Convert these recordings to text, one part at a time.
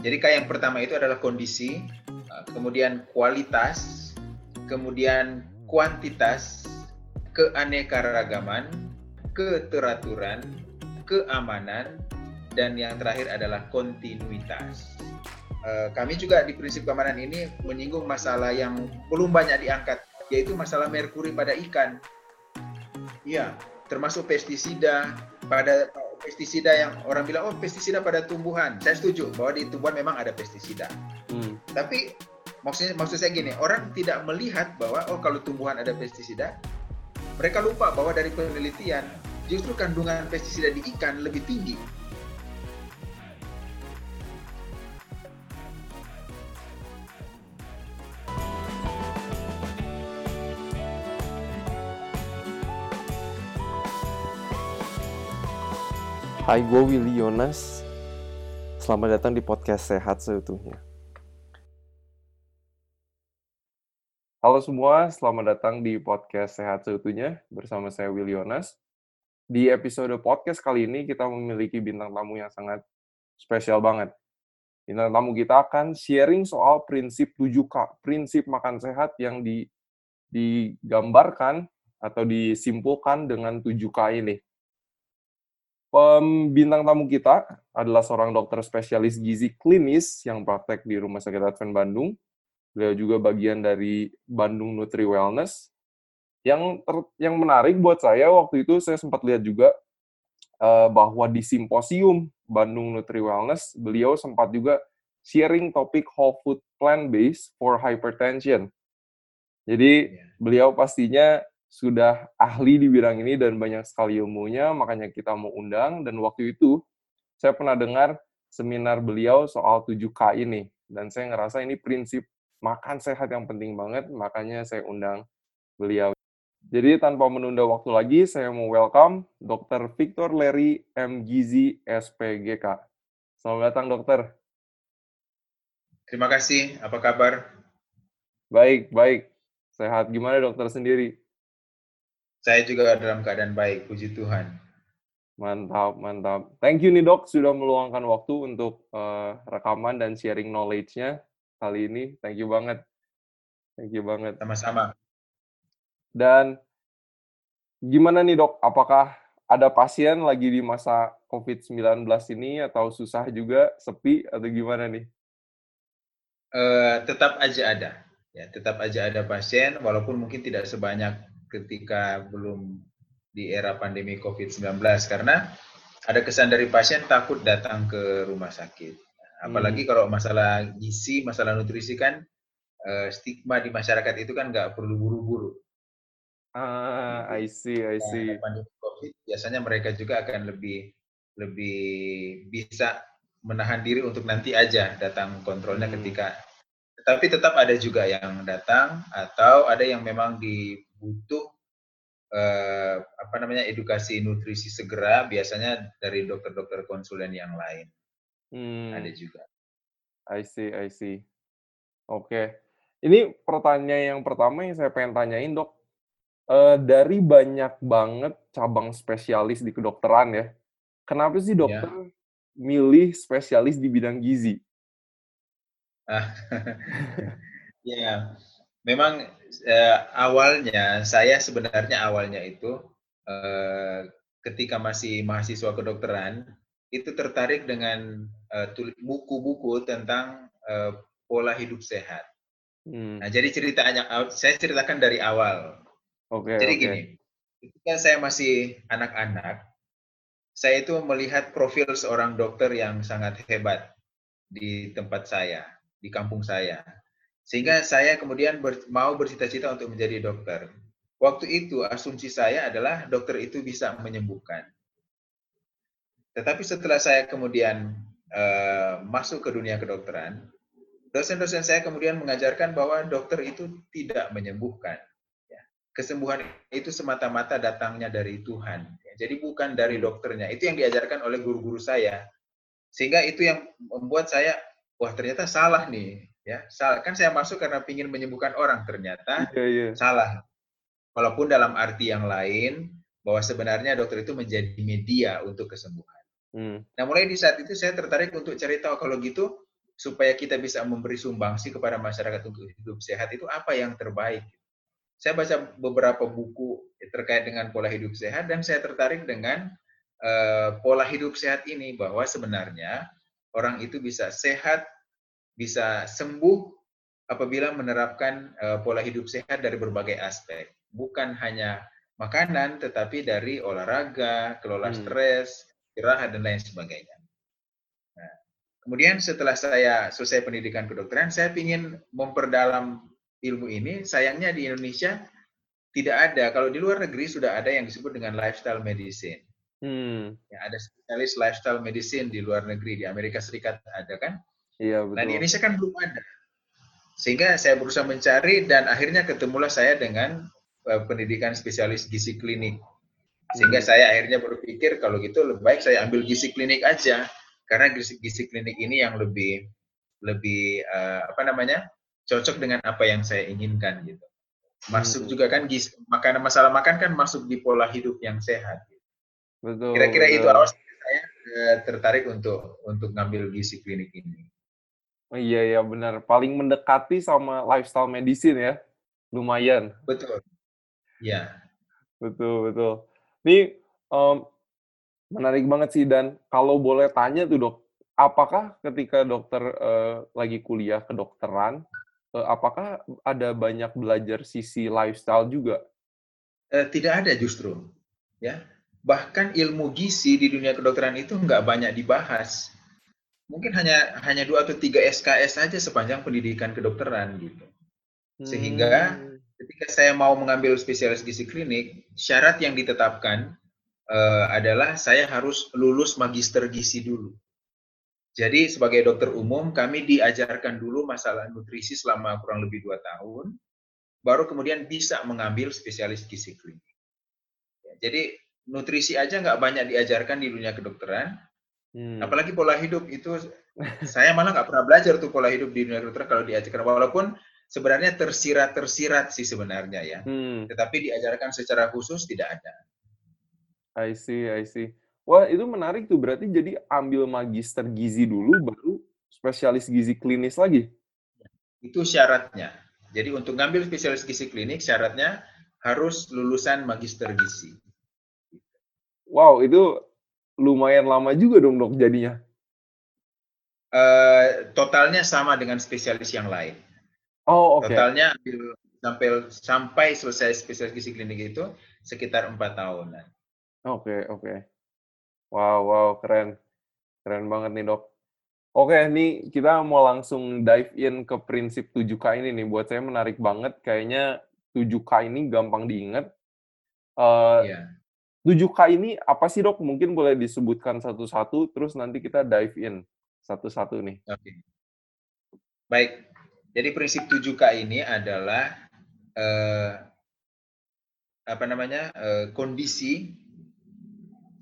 Jadi kayak yang pertama itu adalah kondisi, uh, kemudian kualitas, kemudian kuantitas, keanekaragaman, keteraturan, keamanan, dan yang terakhir adalah kontinuitas. Uh, kami juga di prinsip keamanan ini menyinggung masalah yang belum banyak diangkat, yaitu masalah merkuri pada ikan. Iya, termasuk pestisida pada pestisida yang orang bilang oh pestisida pada tumbuhan. Saya setuju bahwa di tumbuhan memang ada pestisida. Hmm. Tapi maksudnya maksud saya gini, orang tidak melihat bahwa oh kalau tumbuhan ada pestisida, mereka lupa bahwa dari penelitian justru kandungan pestisida di ikan lebih tinggi Hai, gue Willy Yonas. Selamat datang di podcast Sehat Seutuhnya. Halo semua, selamat datang di podcast Sehat Seutuhnya bersama saya Willy Yonas. Di episode podcast kali ini kita memiliki bintang tamu yang sangat spesial banget. Bintang tamu kita akan sharing soal prinsip 7K, prinsip makan sehat yang di, digambarkan atau disimpulkan dengan 7K ini. Pembintang tamu kita adalah seorang dokter spesialis gizi klinis yang praktek di Rumah Sakit Advent Bandung. Beliau juga bagian dari Bandung Nutri Wellness. Yang ter, yang menarik buat saya waktu itu saya sempat lihat juga uh, bahwa di simposium Bandung Nutri Wellness beliau sempat juga sharing topik whole food plant based for hypertension. Jadi iya. beliau pastinya sudah ahli di bidang ini dan banyak sekali ilmunya, makanya kita mau undang. Dan waktu itu saya pernah dengar seminar beliau soal 7K ini. Dan saya ngerasa ini prinsip makan sehat yang penting banget, makanya saya undang beliau. Jadi tanpa menunda waktu lagi, saya mau welcome Dr. Victor Leri M. Gizi, SPGK. Selamat datang, dokter. Terima kasih. Apa kabar? Baik, baik. Sehat. Gimana dokter sendiri? Saya juga dalam keadaan baik, puji Tuhan. Mantap, mantap. Thank you nih dok, sudah meluangkan waktu untuk uh, rekaman dan sharing knowledge-nya kali ini. Thank you banget. Thank you banget. Sama-sama. Dan gimana nih dok, apakah ada pasien lagi di masa COVID-19 ini atau susah juga, sepi, atau gimana nih? Uh, tetap aja ada. Ya, tetap aja ada pasien, walaupun mungkin tidak sebanyak ketika belum di era pandemi COVID-19 karena ada kesan dari pasien takut datang ke rumah sakit. Apalagi hmm. kalau masalah gizi, masalah nutrisi kan uh, stigma di masyarakat itu kan nggak perlu buru-buru. Ah, I see, I see. Nah, pandemi COVID biasanya mereka juga akan lebih lebih bisa menahan diri untuk nanti aja datang kontrolnya hmm. ketika tapi tetap ada juga yang datang atau ada yang memang dibutuh eh, apa namanya edukasi nutrisi segera biasanya dari dokter-dokter konsulen yang lain hmm. ada juga. I see, I see. Oke, okay. ini pertanyaan yang pertama yang saya pengen tanyain dok. Uh, dari banyak banget cabang spesialis di kedokteran ya, kenapa sih iya. dokter yeah. milih spesialis di bidang gizi? ya, memang eh, awalnya saya sebenarnya awalnya itu eh, ketika masih mahasiswa kedokteran itu tertarik dengan eh, buku-buku tentang eh, pola hidup sehat. Hmm. Nah, jadi ceritanya saya ceritakan dari awal. Oke. Okay, jadi okay. gini, ketika saya masih anak-anak, saya itu melihat profil seorang dokter yang sangat hebat di tempat saya di kampung saya. Sehingga saya kemudian ber, mau bercita-cita untuk menjadi dokter. Waktu itu asumsi saya adalah dokter itu bisa menyembuhkan. Tetapi setelah saya kemudian uh, masuk ke dunia kedokteran, dosen-dosen saya kemudian mengajarkan bahwa dokter itu tidak menyembuhkan. Ya. Kesembuhan itu semata-mata datangnya dari Tuhan. Ya. Jadi bukan dari dokternya. Itu yang diajarkan oleh guru-guru saya. Sehingga itu yang membuat saya wah ternyata salah nih ya salah kan saya masuk karena ingin menyembuhkan orang ternyata yeah, yeah. salah walaupun dalam arti yang lain bahwa sebenarnya dokter itu menjadi media untuk kesembuhan. Hmm. Nah mulai di saat itu saya tertarik untuk cari tahu kalau gitu supaya kita bisa memberi sumbangsi kepada masyarakat untuk hidup sehat itu apa yang terbaik. Saya baca beberapa buku terkait dengan pola hidup sehat dan saya tertarik dengan uh, pola hidup sehat ini bahwa sebenarnya orang itu bisa sehat, bisa sembuh apabila menerapkan uh, pola hidup sehat dari berbagai aspek. Bukan hanya makanan, tetapi dari olahraga, kelola hmm. stres, istirahat, dan lain sebagainya. Nah, kemudian setelah saya selesai pendidikan kedokteran, saya ingin memperdalam ilmu ini. Sayangnya di Indonesia tidak ada. Kalau di luar negeri sudah ada yang disebut dengan lifestyle medicine. Hmm. Ya, ada spesialis lifestyle medicine di luar negeri. Di Amerika Serikat ada kan? Iya, betul. Nah, di Indonesia kan belum ada. Sehingga saya berusaha mencari dan akhirnya ketemulah saya dengan uh, pendidikan spesialis gizi klinik. Sehingga hmm. saya akhirnya berpikir kalau gitu lebih baik saya ambil gizi klinik aja karena gizi, gizi klinik ini yang lebih lebih uh, apa namanya cocok dengan apa yang saya inginkan gitu. Masuk hmm. juga kan gizi, makanan masalah makan kan masuk di pola hidup yang sehat. Gitu. Betul. Kira-kira itu awal saya uh, tertarik untuk untuk ngambil gizi klinik ini. Oh, iya ya benar. Paling mendekati sama lifestyle medicine ya. Lumayan. Betul. Iya. Betul, betul. Ini um, menarik banget sih dan kalau boleh tanya tuh dok, apakah ketika dokter uh, lagi kuliah kedokteran, uh, apakah ada banyak belajar sisi lifestyle juga? Uh, tidak ada justru, ya. Bahkan ilmu gizi di dunia kedokteran itu nggak banyak dibahas mungkin hanya hanya dua atau tiga SKS saja sepanjang pendidikan kedokteran gitu. Sehingga hmm. ketika saya mau mengambil spesialis gizi klinik, syarat yang ditetapkan uh, adalah saya harus lulus magister gizi dulu. Jadi sebagai dokter umum kami diajarkan dulu masalah nutrisi selama kurang lebih dua tahun, baru kemudian bisa mengambil spesialis gizi klinik. Jadi nutrisi aja nggak banyak diajarkan di dunia kedokteran, Hmm. Apalagi pola hidup itu saya malah nggak pernah belajar tuh pola hidup di dunia dokter kalau diajarkan walaupun sebenarnya tersirat-tersirat sih sebenarnya ya. Hmm. Tetapi diajarkan secara khusus tidak ada. I see, I see. Wah, itu menarik tuh. Berarti jadi ambil magister gizi dulu baru spesialis gizi klinis lagi. Itu syaratnya. Jadi untuk ngambil spesialis gizi klinik syaratnya harus lulusan magister gizi. Wow, itu lumayan lama juga dong dok jadinya. Uh, totalnya sama dengan spesialis yang lain. Oh oke. Okay. Totalnya sampai sampai selesai spesialis gizi klinik itu sekitar empat tahunan. Oke okay, oke. Okay. Wow wow keren keren banget nih dok. Oke, ini kita mau langsung dive in ke prinsip 7K ini nih. Buat saya menarik banget. Kayaknya 7K ini gampang diingat. Uh, yeah. 7K ini apa sih dok? Mungkin boleh disebutkan satu-satu, terus nanti kita dive in satu-satu nih. Oke. Baik, jadi prinsip 7K ini adalah eh, apa namanya eh, kondisi.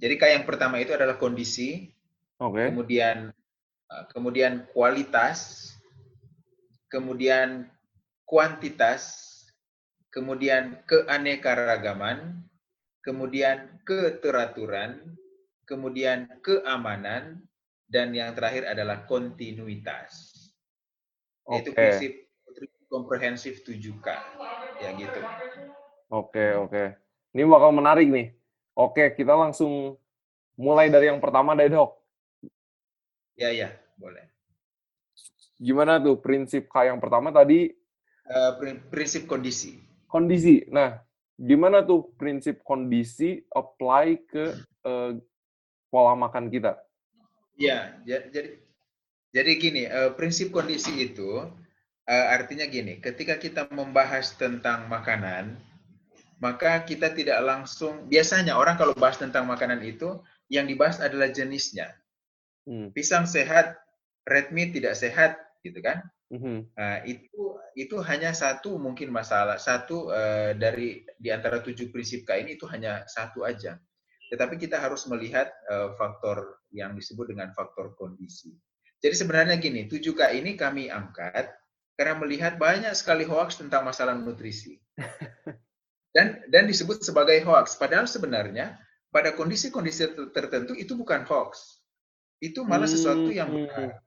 Jadi K yang pertama itu adalah kondisi, okay. kemudian eh, kemudian kualitas, kemudian kuantitas, kemudian keanekaragaman, kemudian keteraturan, kemudian keamanan, dan yang terakhir adalah kontinuitas. Okay. Itu prinsip komprehensif 7K. Ya gitu. Oke, okay, oke. Okay. Ini bakal menarik nih. Oke, kita langsung mulai dari yang pertama deh, Dok. Ya, ya, boleh. Gimana tuh prinsip K yang pertama tadi? Uh, prinsip kondisi. Kondisi. Nah, gimana tuh prinsip kondisi apply ke uh, pola makan kita? Ya, jadi jadi gini, uh, prinsip kondisi itu uh, artinya gini, ketika kita membahas tentang makanan, maka kita tidak langsung biasanya orang kalau bahas tentang makanan itu yang dibahas adalah jenisnya. Hmm. Pisang sehat, red meat tidak sehat, gitu kan? Mm-hmm. Nah, itu itu hanya satu mungkin masalah satu uh, dari di antara tujuh prinsip K ini itu hanya satu aja. Tetapi kita harus melihat uh, faktor yang disebut dengan faktor kondisi. Jadi sebenarnya gini, 7K ini kami angkat karena melihat banyak sekali hoax tentang masalah nutrisi. Dan dan disebut sebagai hoax. Padahal sebenarnya pada kondisi-kondisi tertentu itu bukan hoax. Itu malah sesuatu yang benar.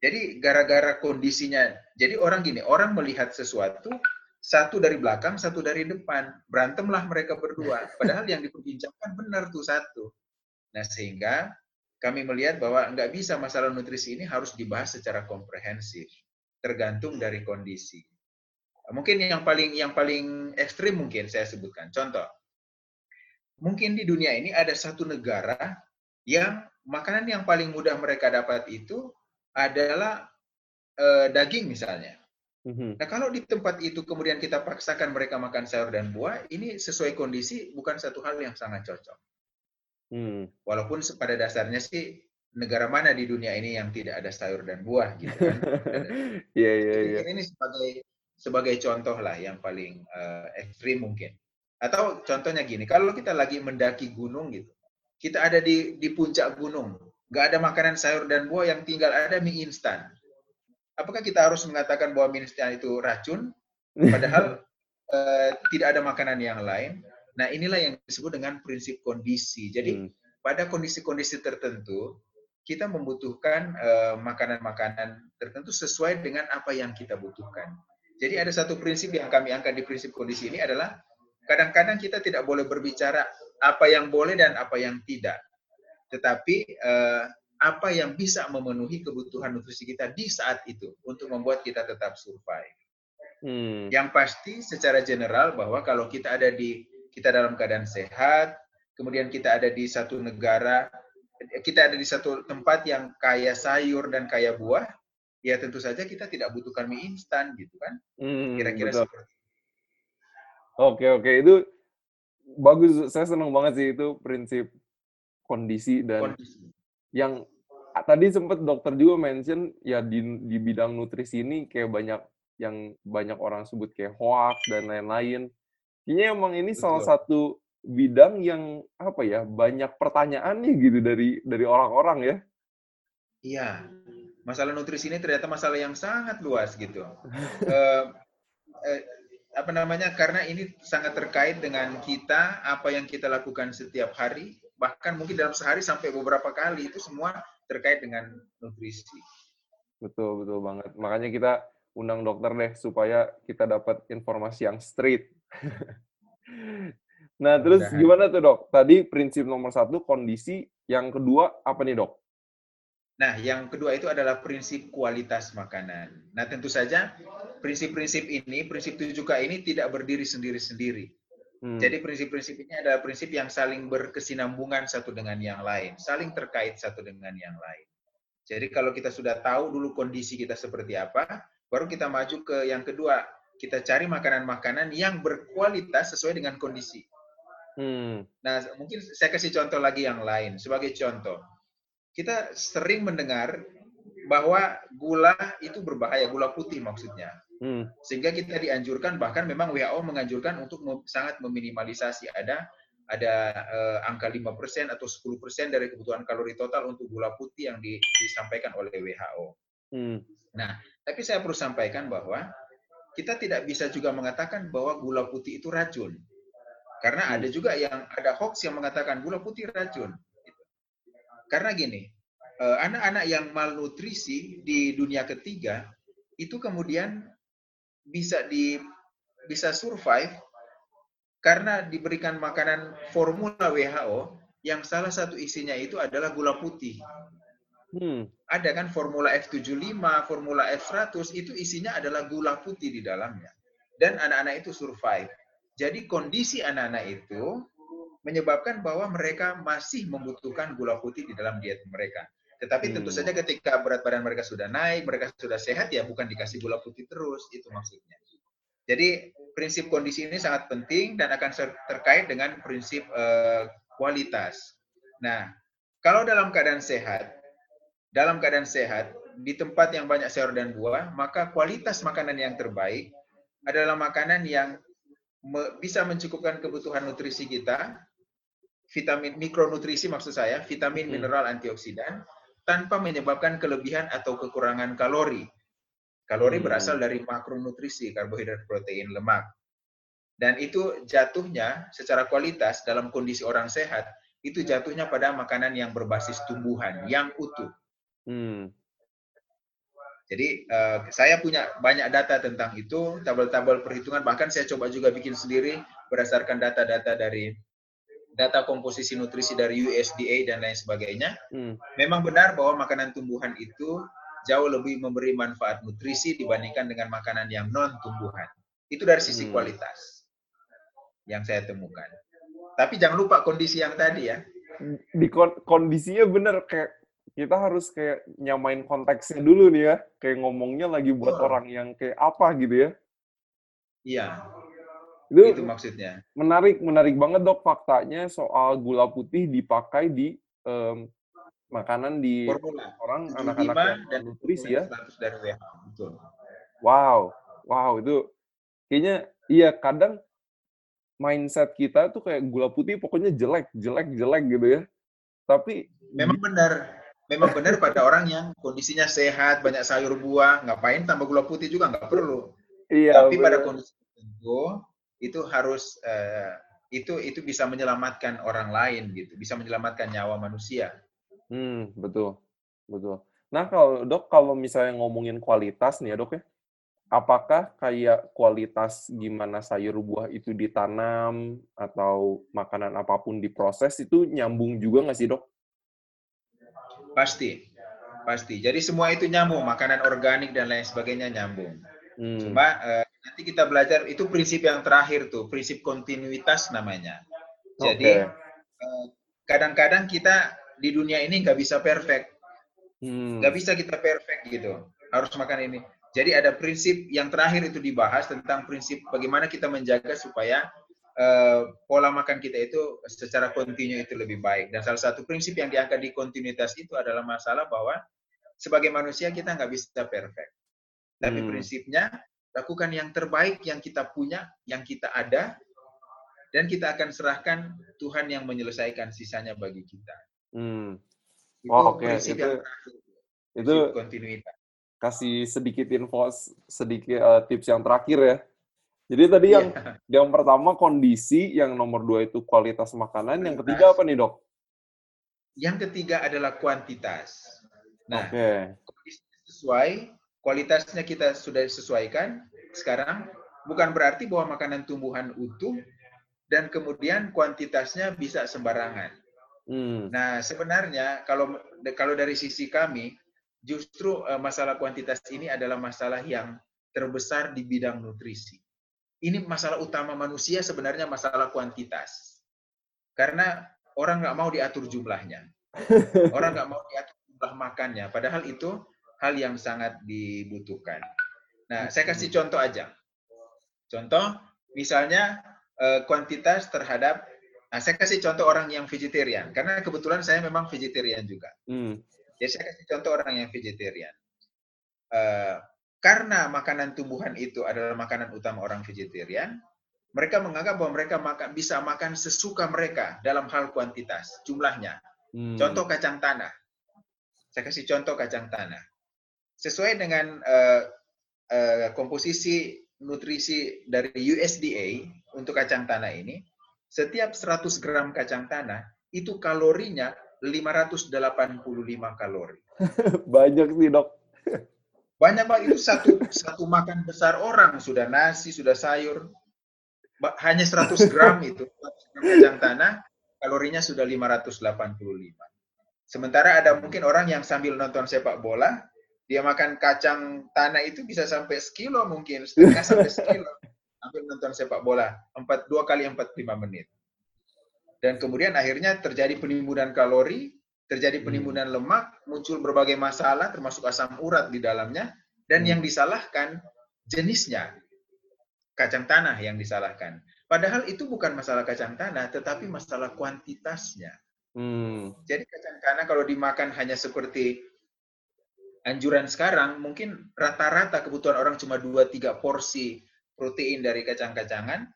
Jadi gara-gara kondisinya, jadi orang gini, orang melihat sesuatu, satu dari belakang, satu dari depan. Berantemlah mereka berdua. Padahal yang diperbincangkan benar tuh satu. Nah sehingga kami melihat bahwa nggak bisa masalah nutrisi ini harus dibahas secara komprehensif, tergantung dari kondisi. Mungkin yang paling yang paling ekstrim mungkin saya sebutkan. Contoh, mungkin di dunia ini ada satu negara yang makanan yang paling mudah mereka dapat itu adalah uh, daging misalnya. Mhm. Nah kalau di tempat itu kemudian kita paksakan mereka makan sayur dan buah, ini sesuai kondisi bukan satu hal yang sangat cocok. Hmm. Walaupun pada dasarnya sih negara mana di dunia ini yang tidak ada sayur dan buah gitu kan? Iya iya iya. Ini sebagai sebagai contoh lah yang paling uh, ekstrim mungkin. Atau contohnya gini, kalau kita lagi mendaki gunung gitu, kita ada di di puncak gunung, nggak ada makanan sayur dan buah yang tinggal ada mie instan. Apakah kita harus mengatakan bahwa mie instan itu racun, padahal uh, tidak ada makanan yang lain? Nah inilah yang disebut dengan prinsip kondisi. Jadi hmm. pada kondisi-kondisi tertentu kita membutuhkan eh, makanan-makanan tertentu sesuai dengan apa yang kita butuhkan. Jadi ada satu prinsip yang kami angkat di prinsip kondisi ini adalah kadang-kadang kita tidak boleh berbicara apa yang boleh dan apa yang tidak tetapi uh, apa yang bisa memenuhi kebutuhan nutrisi kita di saat itu untuk membuat kita tetap survive. Hmm. Yang pasti secara general bahwa kalau kita ada di kita dalam keadaan sehat, kemudian kita ada di satu negara, kita ada di satu tempat yang kaya sayur dan kaya buah, ya tentu saja kita tidak butuhkan mie instan gitu kan. Hmm, Kira-kira hmm, seperti Oke oke itu bagus saya senang banget sih itu prinsip kondisi dan kondisi. yang tadi sempat dokter juga mention ya di di bidang nutrisi ini kayak banyak yang banyak orang sebut kayak hoax dan lain-lain. Kayaknya emang ini Betul. salah satu bidang yang apa ya banyak pertanyaannya gitu dari dari orang-orang ya. Iya, masalah nutrisi ini ternyata masalah yang sangat luas gitu. uh, uh, apa namanya? Karena ini sangat terkait dengan kita, apa yang kita lakukan setiap hari, bahkan mungkin dalam sehari sampai beberapa kali itu semua terkait dengan nutrisi. Betul betul banget. Makanya kita undang dokter deh supaya kita dapat informasi yang straight. nah terus gimana tuh dok? Tadi prinsip nomor satu kondisi, yang kedua apa nih dok? Nah yang kedua itu adalah prinsip kualitas makanan. Nah tentu saja prinsip-prinsip ini, prinsip 7K ini tidak berdiri sendiri-sendiri Hmm. Jadi prinsip-prinsip ini adalah prinsip yang saling berkesinambungan satu dengan yang lain, saling terkait satu dengan yang lain. Jadi kalau kita sudah tahu dulu kondisi kita seperti apa, baru kita maju ke yang kedua, kita cari makanan-makanan yang berkualitas sesuai dengan kondisi. Hmm. Nah, mungkin saya kasih contoh lagi yang lain. Sebagai contoh, kita sering mendengar bahwa gula itu berbahaya, gula putih maksudnya. Hmm. Sehingga kita dianjurkan bahkan memang WHO menganjurkan untuk sangat meminimalisasi ada ada uh, angka 5% atau 10% dari kebutuhan kalori total untuk gula putih yang di, disampaikan oleh WHO. Hmm. Nah, tapi saya perlu sampaikan bahwa kita tidak bisa juga mengatakan bahwa gula putih itu racun. Karena hmm. ada juga yang ada hoax yang mengatakan gula putih racun. Karena gini, eh, anak-anak yang malnutrisi di dunia ketiga itu kemudian bisa di bisa survive karena diberikan makanan formula WHO yang salah satu isinya itu adalah gula putih. Hmm. Ada kan formula F75, formula F100 itu isinya adalah gula putih di dalamnya. Dan anak-anak itu survive. Jadi kondisi anak-anak itu menyebabkan bahwa mereka masih membutuhkan gula putih di dalam diet mereka. Tetapi hmm. tentu saja ketika berat badan mereka sudah naik, mereka sudah sehat, ya bukan dikasih gula putih terus, itu maksudnya. Jadi prinsip kondisi ini sangat penting dan akan terkait dengan prinsip uh, kualitas. Nah, kalau dalam keadaan sehat, dalam keadaan sehat, di tempat yang banyak sayur dan buah, maka kualitas makanan yang terbaik adalah makanan yang me bisa mencukupkan kebutuhan nutrisi kita, vitamin mikronutrisi maksud saya, vitamin, hmm. mineral, antioksidan, tanpa menyebabkan kelebihan atau kekurangan kalori. Kalori hmm. berasal dari makronutrisi, karbohidrat, protein, lemak. Dan itu jatuhnya secara kualitas dalam kondisi orang sehat, itu jatuhnya pada makanan yang berbasis tumbuhan, yang utuh. Hmm. Jadi uh, saya punya banyak data tentang itu, tabel-tabel perhitungan, bahkan saya coba juga bikin sendiri berdasarkan data-data dari data komposisi nutrisi dari USDA dan lain sebagainya. Hmm. Memang benar bahwa makanan tumbuhan itu jauh lebih memberi manfaat nutrisi dibandingkan dengan makanan yang non tumbuhan. Itu dari sisi hmm. kualitas yang saya temukan. Tapi jangan lupa kondisi yang tadi ya. Di kondisinya benar kayak kita harus kayak nyamain konteksnya dulu nih ya. Kayak ngomongnya lagi buat oh. orang yang kayak apa gitu ya. Iya. Itu, itu maksudnya. Menarik, menarik banget dok faktanya soal gula putih dipakai di um, makanan di Formula. orang anak-anak yang dan nutrisi ya. Dari Betul. Wow, wow itu kayaknya iya kadang mindset kita tuh kayak gula putih pokoknya jelek, jelek, jelek gitu ya. Tapi memang benar memang benar pada orang yang kondisinya sehat, banyak sayur buah, ngapain tambah gula putih juga nggak perlu. Iya, Tapi bener. pada kondisi tertentu itu harus uh, itu itu bisa menyelamatkan orang lain gitu, bisa menyelamatkan nyawa manusia. Hmm, betul. Betul. Nah, kalau Dok kalau misalnya ngomongin kualitas nih ya, Dok ya. Apakah kayak kualitas gimana sayur buah itu ditanam atau makanan apa pun diproses itu nyambung juga nggak sih, Dok? Pasti, pasti. Jadi semua itu nyambung, makanan organik dan lain sebagainya nyambung. Hmm. Cuma uh, nanti kita belajar itu prinsip yang terakhir tuh, prinsip kontinuitas namanya. Jadi kadang kadang-kadang kita di dunia ini nggak bisa perfect, hmm. nggak bisa kita perfect gitu. Harus makan ini. Jadi ada prinsip yang terakhir itu dibahas tentang prinsip bagaimana kita menjaga supaya uh, pola makan kita itu secara kontinu itu lebih baik. Dan salah satu prinsip yang diangkat di kontinuitas itu adalah masalah bahwa sebagai manusia kita nggak bisa perfect. Tapi hmm. prinsipnya lakukan yang terbaik yang kita punya, yang kita ada, dan kita akan serahkan Tuhan yang menyelesaikan sisanya bagi kita. Hmm. Itu oh, okay. prinsip itu, yang. Itu kontinuitas. Kasih sedikit info, sedikit uh, tips yang terakhir ya jadi tadi yang yeah. yang pertama kondisi, yang nomor dua itu kualitas makanan, yang ketiga apa nih dok? Yang ketiga adalah kuantitas. Nah, okay. sesuai, kualitasnya kita sudah sesuaikan. Sekarang bukan berarti bahwa makanan tumbuhan utuh dan kemudian kuantitasnya bisa sembarangan. Hmm. Nah, sebenarnya kalau kalau dari sisi kami, justru uh, masalah kuantitas ini adalah masalah yang terbesar di bidang nutrisi ini masalah utama manusia sebenarnya masalah kuantitas. Karena orang nggak mau diatur jumlahnya. Orang nggak mau diatur jumlah makannya. Padahal itu hal yang sangat dibutuhkan. Nah, saya kasih contoh aja. Contoh, misalnya eh, kuantitas terhadap, nah saya kasih contoh orang yang vegetarian. Karena kebetulan saya memang vegetarian juga. Hmm. Jadi saya kasih contoh orang yang vegetarian. Eh, karena makanan tumbuhan itu adalah makanan utama orang vegetarian, mereka menganggap bahwa mereka makan, bisa makan sesuka mereka dalam hal kuantitas, jumlahnya. Hmm. Contoh kacang tanah. Saya kasih contoh kacang tanah. Sesuai dengan uh, uh, komposisi nutrisi dari USDA untuk kacang tanah ini, setiap 100 gram kacang tanah itu kalorinya 585 kalori. Banyak sih, Dok. Banyak pak itu satu satu makan besar orang sudah nasi sudah sayur hanya 100 gram itu kacang tanah kalorinya sudah 585. Sementara ada mungkin orang yang sambil nonton sepak bola dia makan kacang tanah itu bisa sampai sekilo mungkin setengah sampai sekilo sambil nonton sepak bola empat dua kali empat lima menit dan kemudian akhirnya terjadi penimbunan kalori terjadi hmm. penimbunan lemak, muncul berbagai masalah termasuk asam urat di dalamnya dan yang hmm. disalahkan jenisnya. Kacang tanah yang disalahkan. Padahal itu bukan masalah kacang tanah tetapi masalah kuantitasnya. Hmm. Jadi kacang tanah kalau dimakan hanya seperti anjuran sekarang mungkin rata-rata kebutuhan orang cuma 2-3 porsi protein dari kacang-kacangan.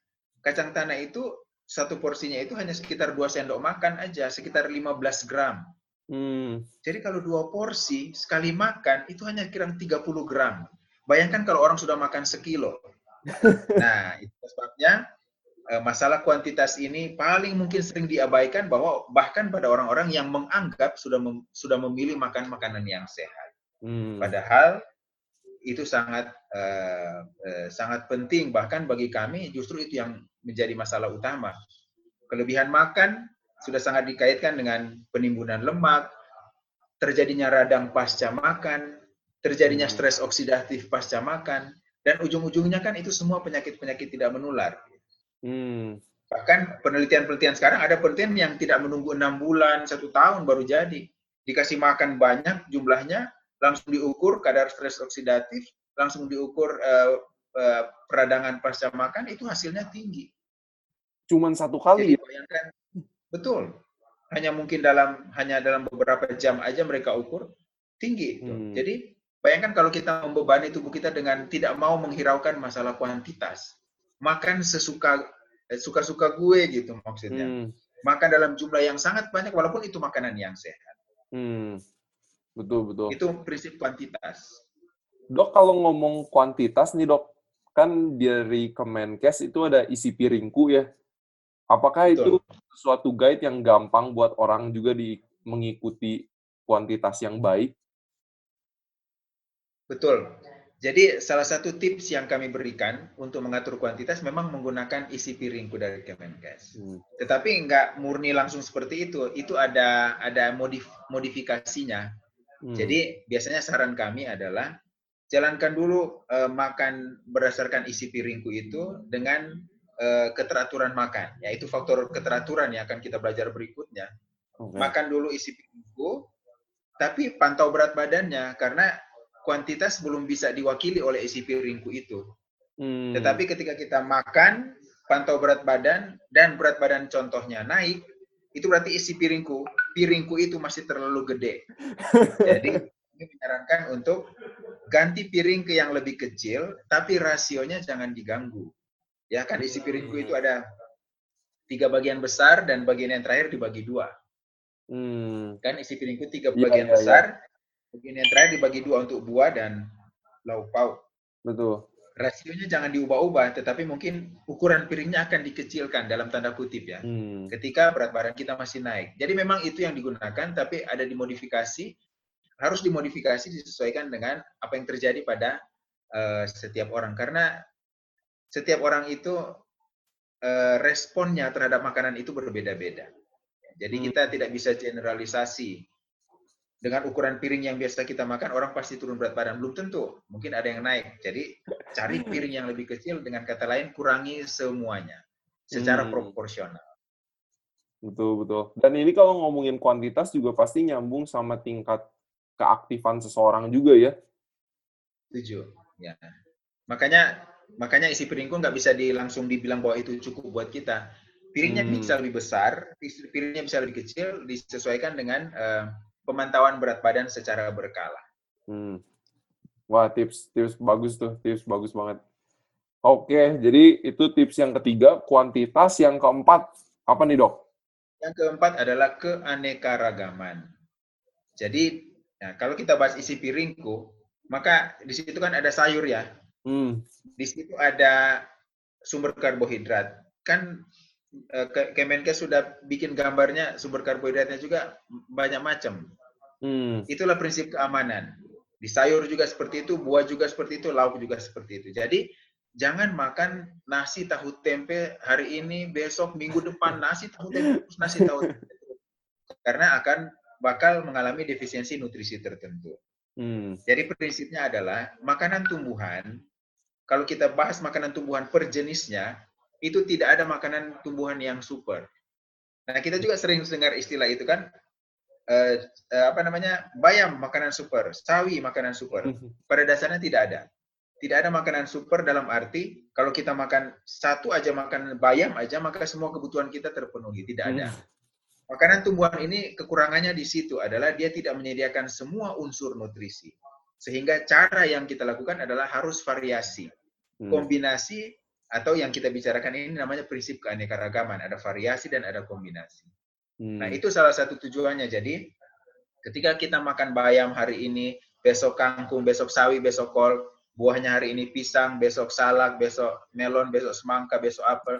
Kacang tanah itu satu porsinya itu hanya sekitar 2 sendok makan aja, sekitar 15 gram. Hmm. Jadi kalau dua porsi sekali makan itu hanya kira 30 gram. Bayangkan kalau orang sudah makan sekilo. Nah, itu sebabnya eh, masalah kuantitas ini paling mungkin sering diabaikan bahwa bahkan pada orang-orang yang menganggap sudah mem, sudah memilih makan makanan yang sehat. Hmm. Padahal itu sangat uh, uh, sangat penting bahkan bagi kami justru itu yang menjadi masalah utama. Kelebihan makan sudah sangat dikaitkan dengan penimbunan lemak, terjadinya radang pasca makan, terjadinya hmm. stres oksidatif pasca makan, dan ujung-ujungnya kan itu semua penyakit-penyakit tidak menular. Hmm. Bahkan penelitian-penelitian sekarang ada penelitian yang tidak menunggu enam bulan, satu tahun baru jadi. Dikasih makan banyak jumlahnya, langsung diukur kadar stres oksidatif, langsung diukur uh, uh, peradangan pasca makan, itu hasilnya tinggi. Cuman satu kali Jadi, ya? Bayangkan, betul. Hanya mungkin dalam hanya dalam beberapa jam aja mereka ukur tinggi. Itu. Hmm. Jadi bayangkan kalau kita membebani tubuh kita dengan tidak mau menghiraukan masalah kuantitas, makan sesuka eh, suka-suka gue gitu maksudnya. Hmm. Makan dalam jumlah yang sangat banyak walaupun itu makanan yang sehat. Hmm. Betul, betul. Itu prinsip kuantitas. Dok, kalau ngomong kuantitas nih dok, kan dari Kemenkes itu ada isi piringku ya. Apakah betul. itu suatu guide yang gampang buat orang juga di mengikuti kuantitas yang baik? Betul. Jadi salah satu tips yang kami berikan untuk mengatur kuantitas memang menggunakan isi piringku dari Kemenkes. Hmm. Tetapi enggak murni langsung seperti itu. Itu ada ada modif, modifikasinya. Hmm. Jadi biasanya saran kami adalah jalankan dulu uh, makan berdasarkan isi piringku itu dengan uh, keteraturan makan. Yaitu faktor keteraturan yang akan kita belajar berikutnya. Okay. Makan dulu isi piringku, tapi pantau berat badannya karena kuantitas belum bisa diwakili oleh isi piringku itu. Hmm. Tetapi ketika kita makan, pantau berat badan dan berat badan contohnya naik, itu berarti isi piringku, piringku itu masih terlalu gede. Jadi ini menyarankan untuk ganti piring ke yang lebih kecil, tapi rasionya jangan diganggu. Ya kan isi piringku itu ada tiga bagian besar dan bagian yang terakhir dibagi dua. Hmm. Kan isi piringku tiga ya, bagian ya, besar, ya. bagian yang terakhir dibagi dua untuk buah dan lauk pauk. Betul rasionya jangan diubah-ubah, tetapi mungkin ukuran piringnya akan dikecilkan dalam tanda kutip ya. Hmm. Ketika berat badan kita masih naik. Jadi memang itu yang digunakan, tapi ada dimodifikasi, harus dimodifikasi disesuaikan dengan apa yang terjadi pada uh, setiap orang. Karena setiap orang itu uh, responnya terhadap makanan itu berbeda-beda. Jadi hmm. kita tidak bisa generalisasi dengan ukuran piring yang biasa kita makan, orang pasti turun berat badan. Belum tentu, mungkin ada yang naik. Jadi cari piring yang lebih kecil, dengan kata lain kurangi semuanya secara hmm. proporsional. Betul, betul. Dan ini kalau ngomongin kuantitas juga pasti nyambung sama tingkat keaktifan seseorang juga ya? Setuju. Ya. Makanya makanya isi piringku nggak bisa di, langsung dibilang bahwa itu cukup buat kita. Piringnya hmm. bisa lebih besar, piringnya bisa lebih kecil, disesuaikan dengan uh, pemantauan berat badan secara berkala. Hmm. Wah, tips tips bagus tuh, tips bagus banget. Oke, jadi itu tips yang ketiga, kuantitas yang keempat apa nih, Dok? Yang keempat adalah keanekaragaman. Jadi, nah, kalau kita bahas isi piringku, maka di situ kan ada sayur ya. Hmm. Di situ ada sumber karbohidrat. Kan Eh, Kemenkes sudah bikin gambarnya sumber karbohidratnya juga banyak macam. Hmm. Itulah prinsip keamanan. Di sayur juga seperti itu, buah juga seperti itu, lauk juga seperti itu. Jadi jangan makan nasi tahu tempe hari ini, besok, minggu depan nasi tahu tempe, nasi tahu tempe. Karena akan bakal mengalami defisiensi nutrisi tertentu. Hmm. Jadi prinsipnya adalah makanan tumbuhan. Kalau kita bahas makanan tumbuhan per jenisnya, itu tidak ada makanan tumbuhan yang super. Nah, kita juga sering dengar istilah itu kan, uh, apa namanya, bayam makanan super, sawi makanan super. Mhm. Pada dasarnya tidak ada. Tidak ada makanan super dalam arti kalau kita makan satu aja makan bayam aja maka semua kebutuhan kita terpenuhi. Tidak ada. Mhm. Makanan tumbuhan ini kekurangannya di situ adalah dia tidak menyediakan semua unsur nutrisi. Sehingga cara yang kita lakukan adalah harus variasi. Hmm. Kombinasi atau yang kita bicarakan ini namanya prinsip keanekaragaman, ada variasi dan ada kombinasi. Hmm. Nah, itu salah satu tujuannya. Jadi, ketika kita makan bayam hari ini, besok kangkung, besok sawi, besok kol, buahnya hari ini pisang, besok salak, besok melon, besok semangka, besok apel,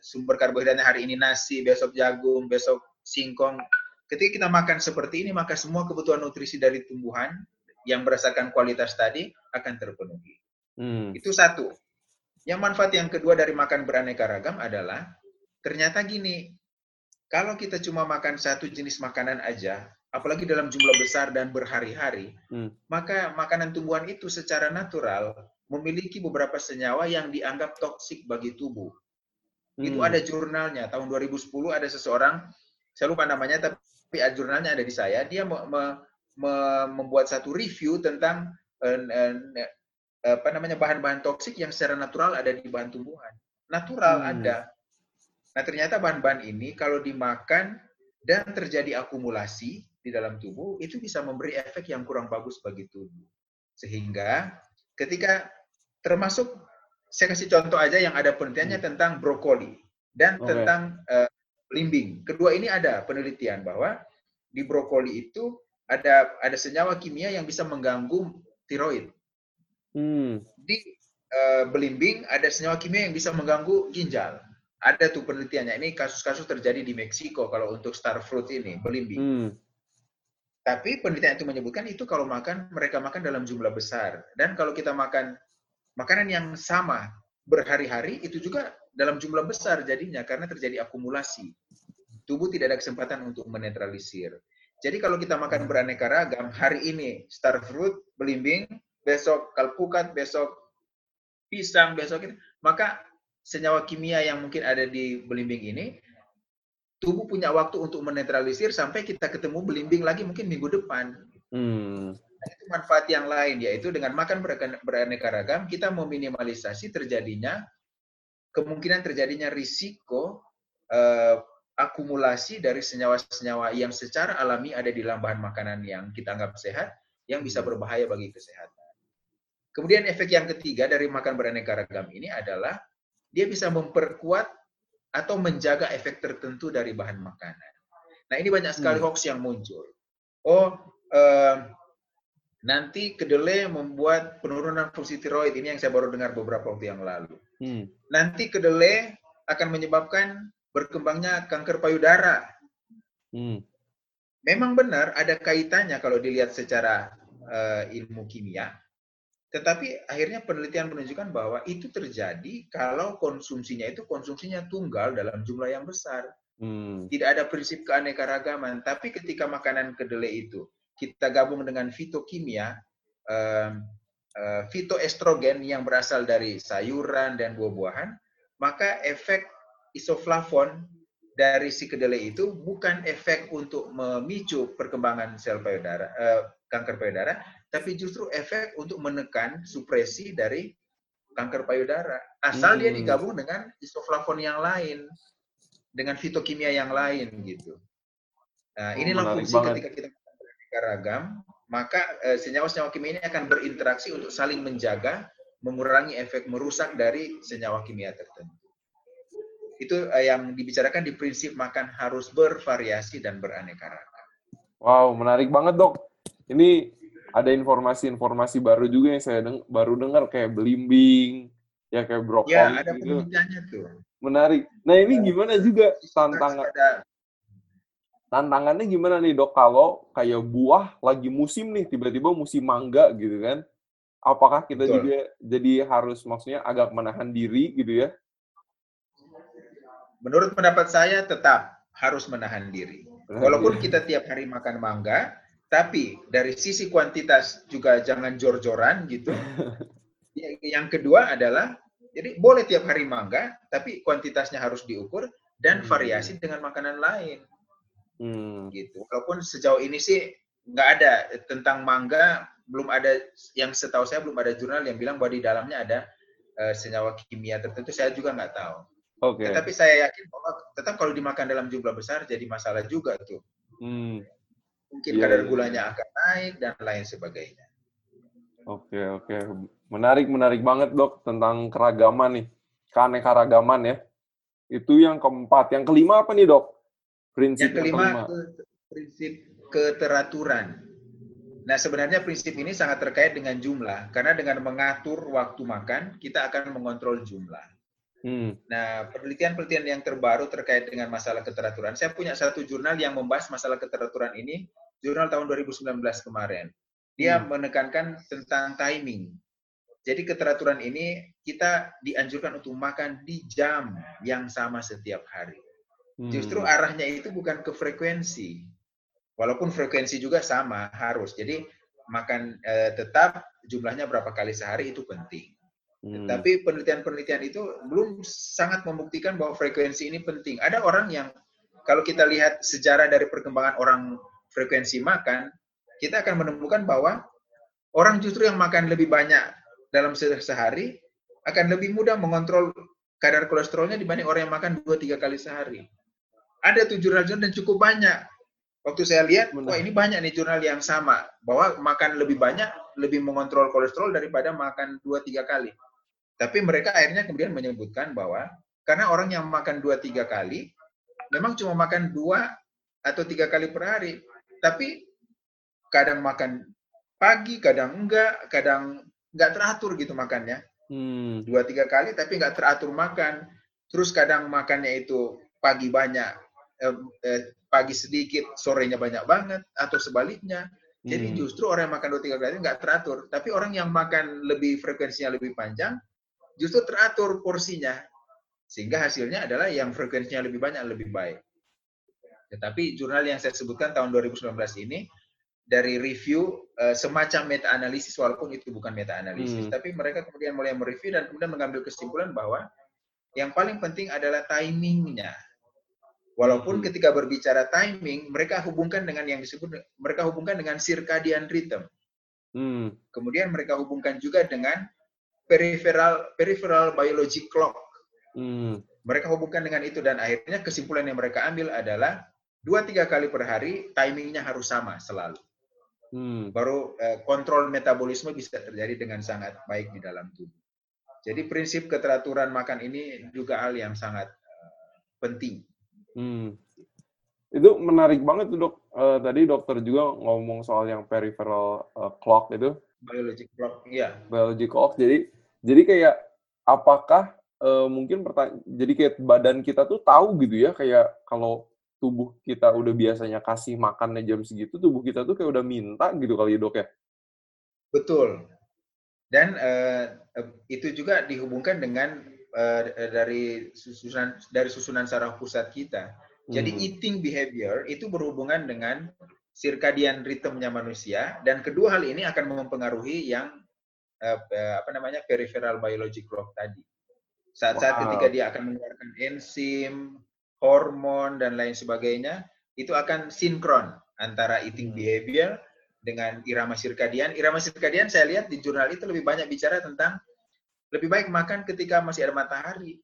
sumber karbohidratnya hari ini nasi, besok jagung, besok singkong. Ketika kita makan seperti ini, maka semua kebutuhan nutrisi dari tumbuhan yang berdasarkan kualitas tadi akan terpenuhi. Hmm. Itu satu. Yang manfaat yang kedua dari makan beraneka ragam adalah ternyata gini, kalau kita cuma makan satu jenis makanan aja, apalagi dalam jumlah besar dan berhari-hari, Hmm. maka makanan tumbuhan itu secara natural memiliki beberapa senyawa yang dianggap toksik bagi tubuh. Itu Hmm. ada jurnalnya. Tahun 2010 ada seseorang, saya lupa namanya, tapi jurnalnya ada di saya. Dia me- me- me- membuat satu review tentang eh, eh, apa namanya bahan-bahan toksik yang secara natural ada di bahan tumbuhan. Natural Hmm. ada. Nah ternyata bahan-bahan ini kalau dimakan dan terjadi akumulasi di dalam tubuh itu bisa memberi efek yang kurang bagus bagi tubuh. Sehingga ketika termasuk saya kasih contoh aja yang ada penelitiannya tentang brokoli dan Oke. tentang eh, belimbing. Kedua ini ada penelitian bahwa di brokoli itu ada ada senyawa kimia yang bisa mengganggu tiroid. Hmm. Di eh, belimbing ada senyawa kimia yang bisa mengganggu ginjal. Ada tuh penelitiannya. Ini kasus-kasus terjadi di Meksiko kalau untuk star fruit ini, belimbing. Hmm. Tapi penelitian itu menyebutkan itu kalau makan mereka makan dalam jumlah besar dan kalau kita makan makanan yang sama berhari-hari itu juga dalam jumlah besar jadinya karena terjadi akumulasi. Tubuh tidak ada kesempatan untuk menetralisir. Jadi kalau kita makan beraneka ragam, hari ini star fruit, belimbing, besok kalpukat, besok pisang, besok itu, maka senyawa kimia yang mungkin ada di belimbing ini tubuh punya waktu untuk menetralisir sampai kita ketemu belimbing lagi mungkin minggu depan. Hmm. Nah, itu manfaat yang lain yaitu dengan makan berane- beraneka ragam kita meminimalisasi terjadinya kemungkinan terjadinya risiko eh, akumulasi dari senyawa-senyawa yang secara alami ada di dalam bahan makanan yang kita anggap sehat yang bisa berbahaya bagi kesehatan. Kemudian efek yang ketiga dari makan beraneka ragam ini adalah dia bisa memperkuat atau menjaga efek tertentu dari bahan makanan. Nah ini banyak sekali Hmm. hoax yang muncul. Oh, eh, nanti kedelai membuat penurunan fungsi tiroid. Ini yang saya baru dengar beberapa waktu yang lalu. Hmm. Nanti kedelai akan menyebabkan berkembangnya kanker payudara. Hmm. Memang benar ada kaitannya kalau dilihat secara eh, ilmu kimia. Tetapi akhirnya penelitian menunjukkan bahwa itu terjadi kalau konsumsinya itu konsumsinya tunggal dalam jumlah yang besar. Hmm. Tidak ada prinsip keanekaragaman. Tapi ketika makanan kedelai itu kita gabung dengan fitokimia, eh, fitoestrogen yang berasal dari sayuran dan buah-buahan, maka efek isoflavon dari si kedelai itu bukan efek untuk memicu perkembangan sel payudara, eh, kanker payudara, tapi justru efek untuk menekan supresi dari kanker payudara. Asal dia Hmm. digabung dengan isoflavon yang lain, dengan fitokimia yang lain gitu. Nah, Oh, inilah menarik fungsi banget. ketika kita makan beraneka ragam, maka eh, senyawa-senyawa kimia ini akan berinteraksi untuk saling menjaga, mengurangi efek merusak dari senyawa kimia tertentu. Itu eh, yang dibicarakan di prinsip makan harus bervariasi dan beraneka ragam. Wow, menarik banget dok. Ini ada informasi-informasi baru juga yang saya deng baru dengar kayak belimbing, ya kayak brokoli Ya, ada gitu. tuh. Menarik. Nah ini gimana juga tantangan tantangannya gimana nih dok kalau kayak buah lagi musim nih tiba-tiba musim mangga gitu kan? Apakah kita Betul. juga jadi harus maksudnya agak menahan diri gitu ya? Menurut pendapat saya tetap harus menahan diri. Walaupun kita tiap hari makan mangga, tapi dari sisi kuantitas juga jangan jor-joran gitu. Ya- Yang kedua adalah, jadi boleh tiap hari mangga, tapi kuantitasnya harus diukur dan Hmm. variasi dengan makanan lain Hmm. gitu. Walaupun sejauh ini sih nggak ada tentang mangga, belum ada yang setahu saya belum ada jurnal yang bilang bahwa di dalamnya ada eh, senyawa kimia tertentu. Saya juga nggak tahu. Oke. Tetapi saya yakin bahwa tetap kalau dimakan dalam jumlah besar jadi masalah juga tuh. Hmm. Mungkin Iya, kadar iya, gulanya akan naik dan lain sebagainya. Oke, oke. Menarik, menarik banget, Dok, tentang keragaman nih. Keanekaragaman ya. Itu yang keempat. Yang kelima apa nih, Dok? Prinsip Yang kelima, ke- prinsip keteraturan. Nah, sebenarnya prinsip ini sangat terkait dengan jumlah karena dengan mengatur waktu makan kita akan mengontrol jumlah. Hmm. Nah, penelitian-penelitian yang terbaru terkait dengan masalah keteraturan. Saya punya satu jurnal yang membahas masalah keteraturan ini, jurnal tahun 2019 kemarin. dia Hmm. menekankan tentang timing. Jadi keteraturan ini kita dianjurkan untuk makan di jam yang sama setiap hari. Justru Hmm. arahnya itu bukan ke frekuensi. Walaupun frekuensi juga sama harus. Jadi makan eh, tetap jumlahnya berapa kali sehari itu penting. Hmm. Tapi penelitian-penelitian itu belum sangat membuktikan bahwa frekuensi ini penting. Ada orang yang kalau kita lihat sejarah dari perkembangan orang frekuensi makan, kita akan menemukan bahwa orang justru yang makan lebih banyak dalam se- sehari akan lebih mudah mengontrol kadar kolesterolnya dibanding orang yang makan 2-3 kali sehari. Ada tuh jurnal-jurnal dan cukup banyak. Waktu saya lihat, Benar. wah ini banyak nih jurnal yang sama. Bahwa makan lebih banyak, lebih mengontrol kolesterol daripada makan 2-3 kali. Tapi mereka akhirnya kemudian menyebutkan bahwa karena orang yang makan 2-3 kali, memang cuma makan 2 atau 3 kali per hari. Tapi kadang makan pagi, kadang enggak, kadang enggak teratur gitu makannya Hmm. dua tiga kali tapi nggak teratur makan terus kadang makannya itu pagi banyak eh, eh, pagi sedikit sorenya banyak banget atau sebaliknya jadi Hmm. justru orang yang makan dua tiga kali nggak teratur tapi orang yang makan lebih frekuensinya lebih panjang justru teratur porsinya sehingga hasilnya adalah yang frekuensinya lebih banyak lebih baik tetapi jurnal yang saya sebutkan tahun 2019 ini dari review eh, semacam meta analisis walaupun itu bukan meta analisis Hmm. tapi mereka kemudian mulai mereview dan kemudian mengambil kesimpulan bahwa yang paling penting adalah timingnya walaupun Hmm. ketika berbicara timing mereka hubungkan dengan yang disebut mereka hubungkan dengan circadian rhythm Hmm. kemudian mereka hubungkan juga dengan peripheral peripheral biology clock Hmm. mereka hubungkan dengan itu dan akhirnya kesimpulan yang mereka ambil adalah dua tiga kali per hari timingnya harus sama selalu Hmm. baru eh, kontrol metabolisme bisa terjadi dengan sangat baik di dalam tubuh. Jadi prinsip keteraturan makan ini juga hal yang sangat eh, penting. Hmm. Itu menarik banget tuh dok. Eh, tadi dokter juga ngomong soal yang peripheral eh, clock itu, Biologic clock, iya. biology clock. Jadi, jadi kayak apakah eh, mungkin pertanyaan, jadi kayak badan kita tuh tahu gitu ya, kayak kalau tubuh kita udah biasanya kasih makannya jam segitu, tubuh kita tuh kayak udah minta gitu kali ya dok ya. Betul. Dan eh, itu juga dihubungkan dengan eh, dari susunan dari susunan saraf pusat kita. Jadi Hmm. eating behavior itu berhubungan dengan circadian rhythmnya manusia dan kedua hal ini akan mempengaruhi yang apa namanya peripheral biologic clock tadi. Saat-saat Wow. ketika dia akan mengeluarkan enzim, hormon dan lain sebagainya, itu akan sinkron antara eating Hmm. behavior dengan irama sirkadian. Irama sirkadian saya lihat di jurnal itu lebih banyak bicara tentang lebih baik makan ketika masih ada matahari.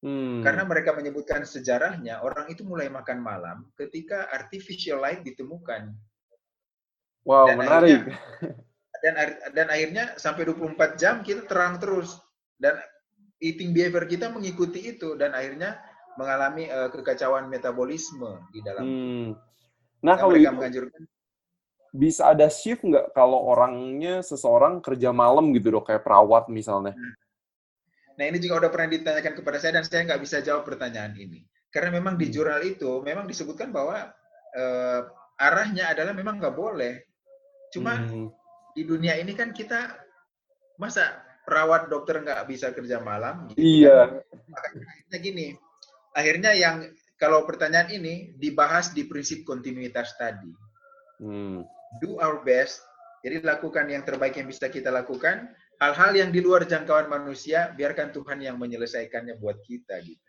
Hmm. Karena mereka menyebutkan sejarahnya, orang itu mulai makan malam ketika artificial light ditemukan. wow, dan menarik. Dan, dan akhirnya sampai 24 jam kita terang terus. Dan eating behavior kita mengikuti itu. Dan akhirnya mengalami eh, kekacauan metabolisme di dalam. Hmm. Nah, kalau mereka itu menganjurkan bisa ada shift nggak kalau orangnya seseorang kerja malam gitu dok, kayak perawat misalnya? Nah ini juga udah pernah ditanyakan kepada saya dan saya nggak bisa jawab pertanyaan ini. Karena memang di Hmm. jurnal itu memang disebutkan bahwa eh, arahnya adalah memang nggak boleh. Cuma Hmm. Di dunia ini kan kita masa perawat dokter nggak bisa kerja malam? Gitu Iya. kan? Akhirnya gini, akhirnya yang kalau pertanyaan ini dibahas di prinsip kontinuitas tadi. Hmm. Do our best. Jadi lakukan yang terbaik yang bisa kita lakukan. Hal-hal yang di luar jangkauan manusia, biarkan Tuhan yang menyelesaikannya buat kita. Gitu.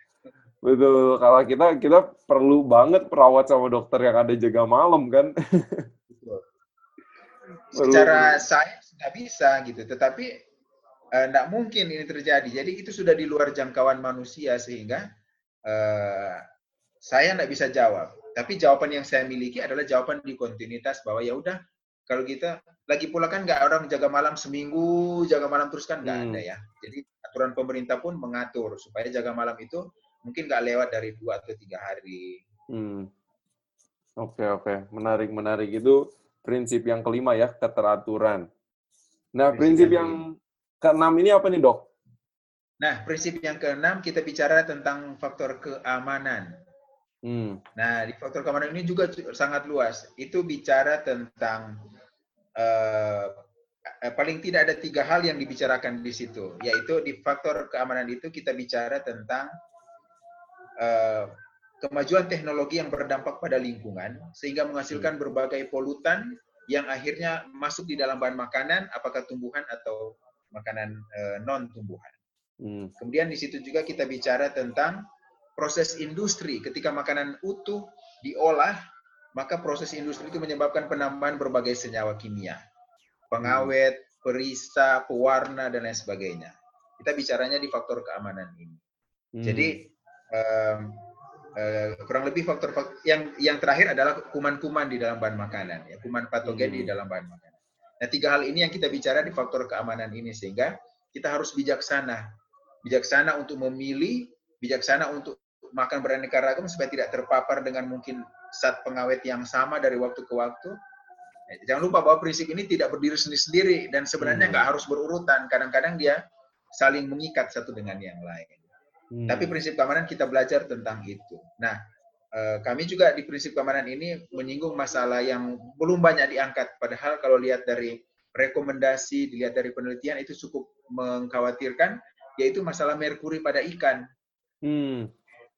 Betul. Kalau kita kita perlu banget perawat sama dokter yang ada jaga malam kan. Secara sains nggak bisa gitu, tetapi eh, nggak mungkin ini terjadi. Jadi itu sudah di luar jangkauan manusia sehingga eh, saya nggak bisa jawab. Tapi jawaban yang saya miliki adalah jawaban di kontinuitas bahwa ya udah kalau kita lagi pula kan nggak orang jaga malam seminggu jaga malam terus kan nggak Hmm. ada ya. Jadi aturan pemerintah pun mengatur supaya jaga malam itu mungkin nggak lewat dari dua atau tiga hari. Hmm. Oke oke, menarik menarik itu prinsip yang kelima ya keteraturan. Nah Prinsip prinsip yang yang keenam ini apa nih dok? Nah, prinsip yang keenam kita bicara tentang faktor keamanan. Hmm. Nah, di faktor keamanan ini juga sangat luas. Itu bicara tentang uh, paling tidak ada tiga hal yang dibicarakan di situ, yaitu di faktor keamanan itu kita bicara tentang uh, kemajuan teknologi yang berdampak pada lingkungan sehingga menghasilkan hmm. berbagai polutan yang akhirnya masuk di dalam bahan makanan, apakah tumbuhan atau makanan uh, non tumbuhan. Hmm. Kemudian di situ juga kita bicara tentang proses industri. Ketika makanan utuh diolah, maka proses industri itu menyebabkan penambahan berbagai senyawa kimia, pengawet, perisa, pewarna dan lain sebagainya. Kita bicaranya di faktor keamanan ini. Hmm. Jadi um, uh, kurang lebih faktor, faktor yang yang terakhir adalah kuman-kuman di dalam bahan makanan, ya kuman patogen hmm. di dalam bahan makanan. Nah tiga hal ini yang kita bicara di faktor keamanan ini sehingga kita harus bijaksana bijaksana untuk memilih, bijaksana untuk makan beraneka ragam supaya tidak terpapar dengan mungkin zat pengawet yang sama dari waktu ke waktu. Ya, jangan lupa bahwa prinsip ini tidak berdiri sendiri-sendiri dan sebenarnya hmm. nggak hmm. harus berurutan. Kadang-kadang dia saling mengikat satu dengan yang lain. Hmm. Tapi prinsip keamanan kita belajar tentang itu. Nah, eh, kami juga di prinsip keamanan ini menyinggung masalah yang belum banyak diangkat. Padahal kalau lihat dari rekomendasi, dilihat dari penelitian itu cukup mengkhawatirkan yaitu masalah merkuri pada ikan. Hmm.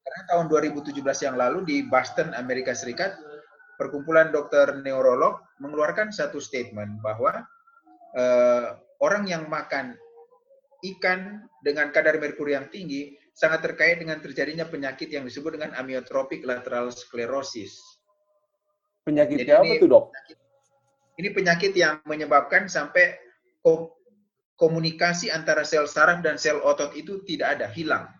Karena tahun 2017 yang lalu di Boston, Amerika Serikat, perkumpulan dokter neurolog mengeluarkan satu statement bahwa uh, orang yang makan ikan dengan kadar merkuri yang tinggi sangat terkait dengan terjadinya penyakit yang disebut dengan amyotrophic lateral sclerosis. Penyakitnya apa tuh dok? ini penyakit yang menyebabkan sampai komunikasi antara sel saraf dan sel otot itu tidak ada, hilang.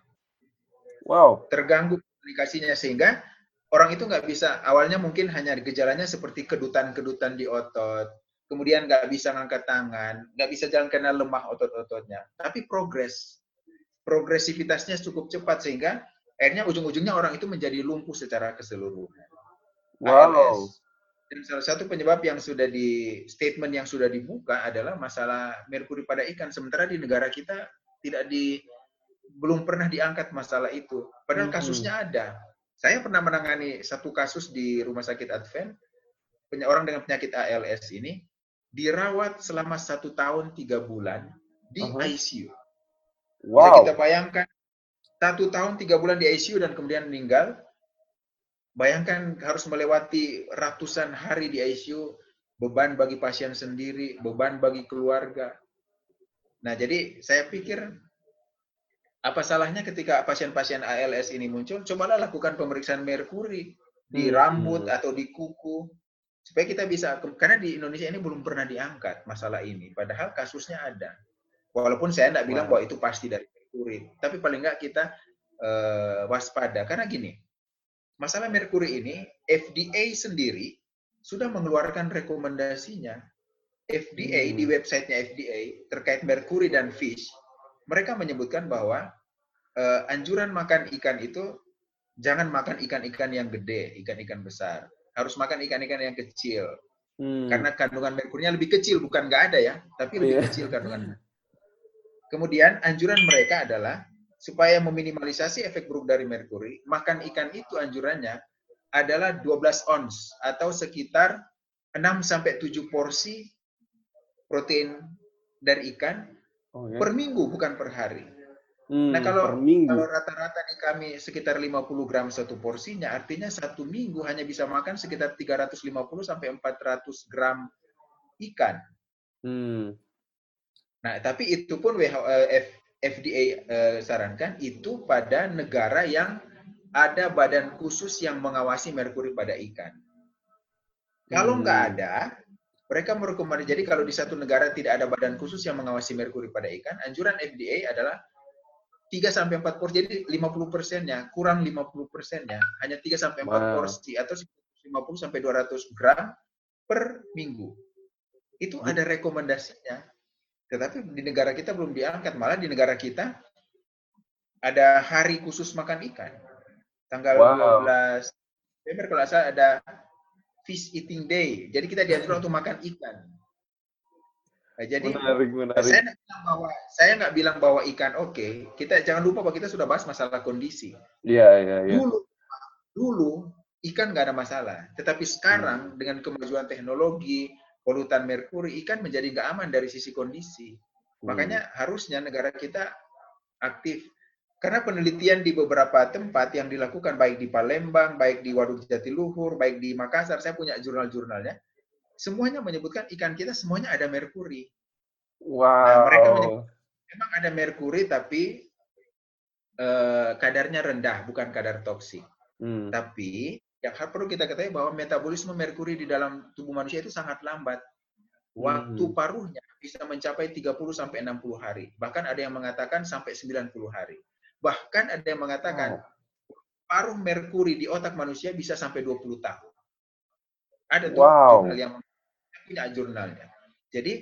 Wow. Terganggu komunikasinya sehingga orang itu nggak bisa, awalnya mungkin hanya gejalanya seperti kedutan-kedutan di otot, kemudian nggak bisa ngangkat tangan, nggak bisa jalan karena lemah otot-ototnya. Tapi progres, progresivitasnya cukup cepat sehingga akhirnya ujung-ujungnya orang itu menjadi lumpuh secara keseluruhan. Wow. ALS. Dan salah satu penyebab yang sudah di statement yang sudah dibuka adalah masalah merkuri pada ikan. Sementara di negara kita tidak di belum pernah diangkat masalah itu. Padahal hmm. kasusnya ada. Saya pernah menangani satu kasus di Rumah Sakit Advent, orang dengan penyakit ALS ini dirawat selama satu tahun tiga bulan di uh -huh. ICU. Wow. Jadi kita bayangkan satu tahun tiga bulan di ICU dan kemudian meninggal Bayangkan harus melewati ratusan hari di ICU, beban bagi pasien sendiri, beban bagi keluarga. Nah, jadi saya pikir apa salahnya ketika pasien-pasien ALS ini muncul, cobalah lakukan pemeriksaan merkuri di hmm. rambut atau di kuku supaya kita bisa karena di Indonesia ini belum pernah diangkat masalah ini, padahal kasusnya ada. Walaupun saya tidak bilang bahwa itu pasti dari merkuri, tapi paling nggak kita uh, waspada karena gini, masalah merkuri ini FDA sendiri sudah mengeluarkan rekomendasinya. FDA hmm. di websitenya FDA terkait merkuri dan fish, mereka menyebutkan bahwa uh, anjuran makan ikan itu jangan makan ikan-ikan yang gede, ikan-ikan besar. Harus makan ikan-ikan yang kecil. Hmm. Karena kandungan merkurinya lebih kecil, bukan nggak ada ya, tapi lebih yeah. kecil kandungan. Kemudian anjuran mereka adalah supaya meminimalisasi efek buruk dari merkuri, makan ikan itu anjurannya adalah 12 ons atau sekitar 6 sampai 7 porsi protein dari ikan oh, ya? per minggu bukan per hari. Hmm, nah kalau kalau rata-rata di kami sekitar 50 gram satu porsinya, artinya satu minggu hanya bisa makan sekitar 350 sampai 400 gram ikan. Hmm. Nah tapi itu pun WHO, eh, FDA eh, sarankan itu pada negara yang ada badan khusus yang mengawasi merkuri pada ikan. Kalau hmm. nggak ada, mereka merekomendasi. Jadi kalau di satu negara tidak ada badan khusus yang mengawasi merkuri pada ikan, anjuran FDA adalah 3 sampai 4 porsi. Jadi 50 persennya, kurang 50 persennya, hanya 3 sampai 4 wow. porsi atau 50 sampai 200 gram per minggu. Itu hmm. ada rekomendasinya. Tetapi di negara kita belum diangkat, malah di negara kita ada hari khusus makan ikan. Tanggal wow. 12 Desember kalau saya ada fish eating day. Jadi kita diatur untuk makan ikan. Nah, jadi menarik, menarik. saya nggak bilang bahwa saya nggak bilang bahwa ikan oke. Okay. Kita jangan lupa bahwa kita sudah bahas masalah kondisi. Iya iya iya. Dulu dulu ikan nggak ada masalah. Tetapi sekarang hmm. dengan kemajuan teknologi, polutan merkuri, ikan menjadi nggak aman dari sisi kondisi. Hmm. Makanya harusnya negara kita aktif. Karena penelitian di beberapa tempat yang dilakukan baik di Palembang, baik di Waduk Jatiluhur, baik di Makassar, saya punya jurnal-jurnalnya, semuanya menyebutkan ikan kita semuanya ada merkuri. Wow. Nah, mereka memang ada merkuri tapi eh, kadarnya rendah, bukan kadar toksik. Hmm. Tapi yang perlu kita ketahui bahwa metabolisme merkuri di dalam tubuh manusia itu sangat lambat. Waktu Hmm. paruhnya bisa mencapai 30 sampai 60 hari. Bahkan ada yang mengatakan sampai 90 hari. Bahkan ada yang mengatakan paruh merkuri di otak manusia bisa sampai 20 tahun. Ada tuh Wow. jurnal yang punya jurnalnya. Jadi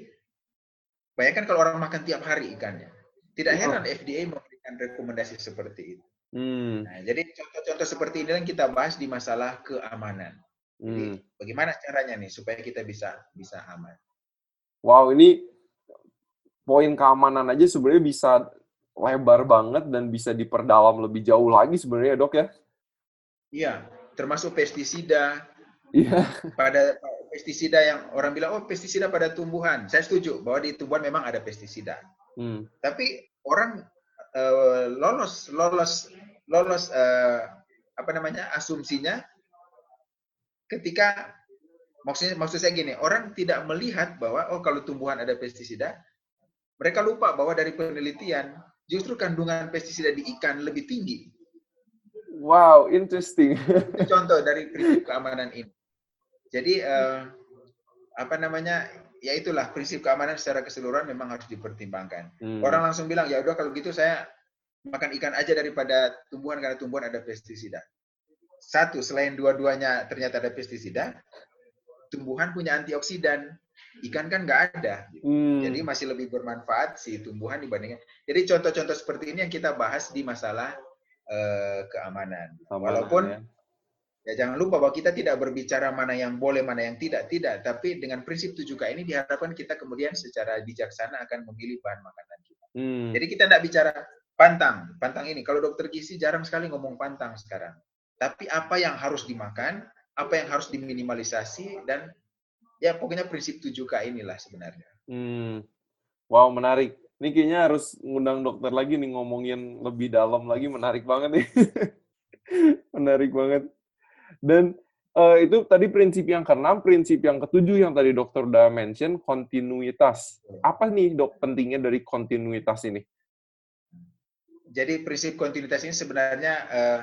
bayangkan kalau orang makan tiap hari ikannya. Tidak Wow. heran FDA memberikan rekomendasi seperti itu. Hmm. Nah, jadi contoh-contoh seperti ini yang kita bahas di masalah keamanan. Jadi Hmm. bagaimana caranya nih supaya kita bisa bisa aman? Wow, ini poin keamanan aja sebenarnya bisa lebar banget dan bisa diperdalam lebih jauh lagi sebenarnya, Dok ya. Iya, termasuk pestisida Iya. pada pestisida yang orang bilang oh pestisida pada tumbuhan. Saya setuju bahwa di tumbuhan memang ada pestisida. Hmm. Tapi orang eh, lolos lolos lolos eh, apa namanya asumsinya ketika maksudnya maksud saya gini orang tidak melihat bahwa oh kalau tumbuhan ada pestisida mereka lupa bahwa dari penelitian justru kandungan pestisida di ikan lebih tinggi Wow, interesting. itu contoh dari prinsip keamanan ini jadi eh, apa namanya ya itulah prinsip keamanan secara keseluruhan memang harus dipertimbangkan Hmm. Orang langsung bilang, ya udah kalau gitu saya makan ikan aja daripada tumbuhan karena tumbuhan ada pestisida. Satu, selain dua-duanya ternyata ada pestisida, tumbuhan punya antioksidan. Ikan kan nggak ada. gitu. Hmm. Jadi masih lebih bermanfaat si tumbuhan dibandingkan. Jadi contoh-contoh seperti ini yang kita bahas di masalah eh, keamanan. Keamanan, Walaupun ya. ya jangan lupa bahwa kita tidak berbicara mana yang boleh, mana yang tidak, tidak. Tapi dengan prinsip 7K ini diharapkan kita kemudian secara bijaksana akan memilih bahan makanan kita. Hmm. Jadi kita tidak bicara pantang, pantang ini. Kalau dokter gizi jarang sekali ngomong pantang sekarang. Tapi apa yang harus dimakan, apa yang harus diminimalisasi, dan ya pokoknya prinsip 7K inilah sebenarnya. Hmm. Wow, menarik. Ini kayaknya harus ngundang dokter lagi nih ngomongin lebih dalam lagi. Menarik banget nih. menarik banget. Dan eh, itu tadi prinsip yang keenam, prinsip yang ketujuh yang tadi dokter udah mention, kontinuitas. Apa nih dok pentingnya dari kontinuitas ini? Jadi prinsip kontinuitas ini sebenarnya eh,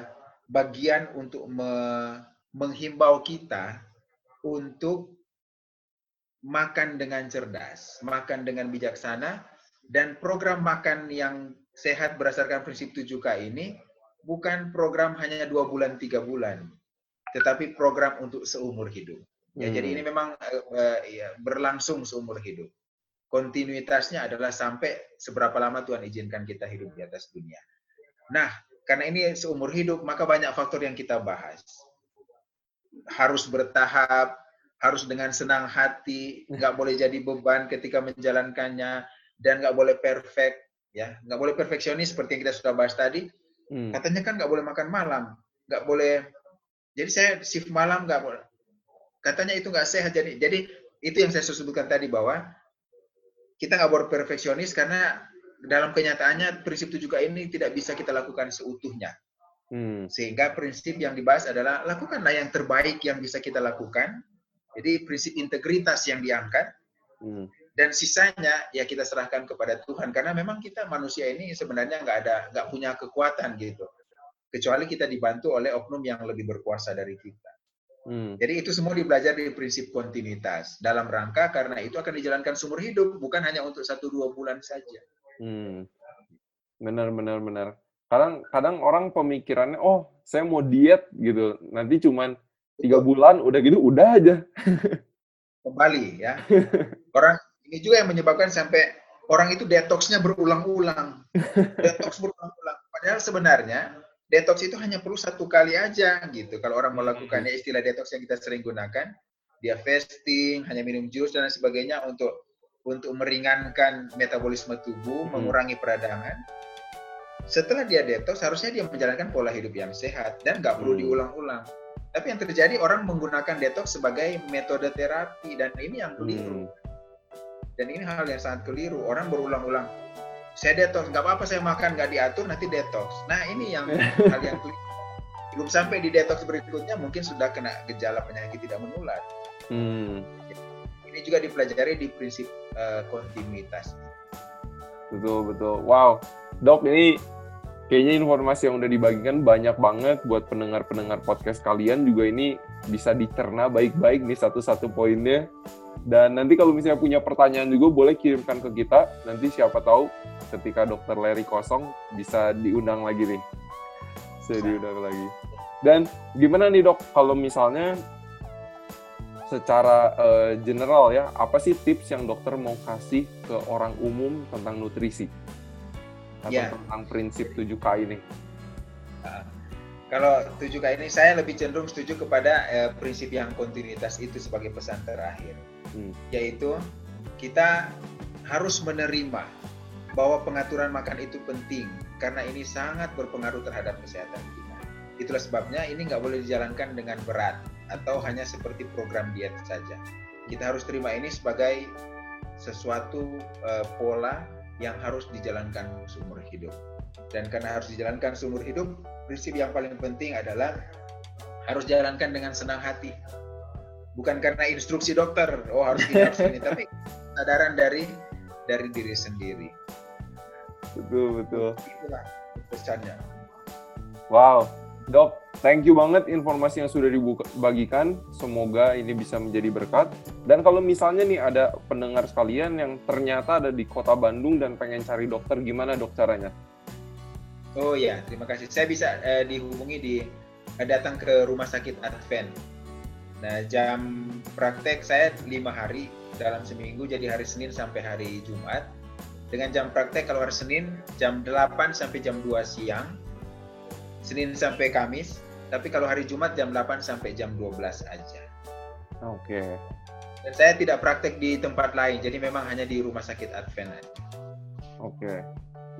bagian untuk me- menghimbau kita untuk makan dengan cerdas, makan dengan bijaksana, dan program makan yang sehat berdasarkan prinsip 7K ini bukan program hanya dua bulan, tiga bulan, tetapi program untuk seumur hidup. Ya, Hmm. Jadi ini memang eh, eh, ya, berlangsung seumur hidup. Kontinuitasnya adalah sampai seberapa lama Tuhan izinkan kita hidup di atas dunia. Nah, karena ini seumur hidup, maka banyak faktor yang kita bahas. Harus bertahap, harus dengan senang hati, nggak boleh jadi beban ketika menjalankannya, dan nggak boleh perfect, ya, nggak boleh perfeksionis seperti yang kita sudah bahas tadi. Hmm. Katanya kan nggak boleh makan malam, nggak boleh. Jadi saya shift malam nggak boleh. Katanya itu nggak sehat. Jadi, jadi itu yang saya sebutkan tadi bahwa kita nggak boleh perfeksionis karena dalam kenyataannya prinsip 7K ini tidak bisa kita lakukan seutuhnya. Hmm. Sehingga prinsip yang dibahas adalah lakukanlah yang terbaik yang bisa kita lakukan. Jadi prinsip integritas yang diangkat Hmm. dan sisanya ya kita serahkan kepada Tuhan karena memang kita manusia ini sebenarnya nggak ada nggak punya kekuatan gitu kecuali kita dibantu oleh oknum yang lebih berkuasa dari kita. Hmm. Jadi itu semua dipelajari di prinsip kontinuitas dalam rangka karena itu akan dijalankan seumur hidup bukan hanya untuk satu dua bulan saja. Hmm. Benar, benar, benar. Kadang, kadang orang pemikirannya, oh, saya mau diet gitu. Nanti cuman tiga bulan, udah gitu, udah aja. Kembali ya orang ini juga yang menyebabkan sampai orang itu detoxnya berulang-ulang, detox berulang-ulang. Padahal sebenarnya detox itu hanya perlu satu kali aja gitu. Kalau orang melakukannya istilah detox yang kita sering gunakan, dia fasting, hanya minum jus dan sebagainya untuk untuk meringankan metabolisme tubuh, Hmm. mengurangi peradangan. Setelah dia detox, harusnya dia menjalankan pola hidup yang sehat dan nggak perlu Hmm. diulang-ulang. Tapi yang terjadi orang menggunakan detox sebagai metode terapi dan ini yang keliru. Hmm. Dan ini hal yang sangat keliru. Orang berulang-ulang, saya detox, nggak apa-apa saya makan nggak diatur nanti detox. Nah ini yang hal yang keliru. Belum sampai di detox berikutnya mungkin sudah kena gejala penyakit tidak menular. Hmm. Ini juga dipelajari di prinsip uh, kontinuitas. Betul betul. Wow, dok ini kayaknya informasi yang udah dibagikan banyak banget buat pendengar-pendengar podcast kalian juga ini bisa dicerna baik-baik nih satu-satu poinnya. Dan nanti kalau misalnya punya pertanyaan juga boleh kirimkan ke kita. Nanti siapa tahu ketika dokter Larry kosong bisa diundang lagi nih. Bisa diundang lagi. Dan gimana nih dok kalau misalnya secara uh, general ya, apa sih tips yang dokter mau kasih ke orang umum tentang nutrisi? Atau ya. tentang prinsip 7K ini? Uh, kalau 7K ini saya lebih cenderung setuju kepada uh, prinsip yang kontinuitas itu sebagai pesan terakhir. Hmm. Yaitu kita harus menerima bahwa pengaturan makan itu penting karena ini sangat berpengaruh terhadap kesehatan kita. Itulah sebabnya ini nggak boleh dijalankan dengan berat atau hanya seperti program diet saja. Kita harus terima ini sebagai sesuatu uh, pola yang harus dijalankan seumur hidup. Dan karena harus dijalankan seumur hidup, prinsip yang paling penting adalah harus jalankan dengan senang hati. Bukan karena instruksi dokter, oh harus ini harus ini, tapi kesadaran dari dari diri sendiri. Betul betul. Itulah pesannya. Wow, dok, thank you banget informasi yang sudah dibagikan. Semoga ini bisa menjadi berkat. Dan kalau misalnya nih ada pendengar sekalian yang ternyata ada di kota Bandung dan pengen cari dokter, gimana dok caranya? Oh ya, terima kasih. Saya bisa eh, dihubungi di eh, datang ke rumah sakit Advent. Nah, jam praktek saya lima hari dalam seminggu, jadi hari Senin sampai hari Jumat. Dengan jam praktek kalau hari Senin jam 8 sampai jam 2 siang, Senin sampai Kamis, tapi kalau hari Jumat jam 8 sampai jam 12 aja. Oke. Okay. Dan saya tidak praktek di tempat lain, jadi memang hanya di rumah sakit Advent aja. Oke. Okay.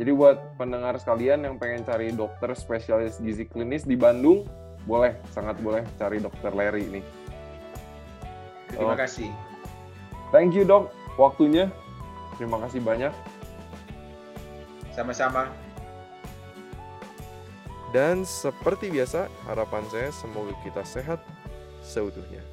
Jadi buat pendengar sekalian yang pengen cari dokter spesialis gizi klinis di Bandung, boleh, sangat boleh cari dokter Larry ini. Terima oh. kasih. Thank you dok, waktunya. Terima kasih banyak. Sama-sama. Dan seperti biasa, harapan saya semoga kita sehat seutuhnya.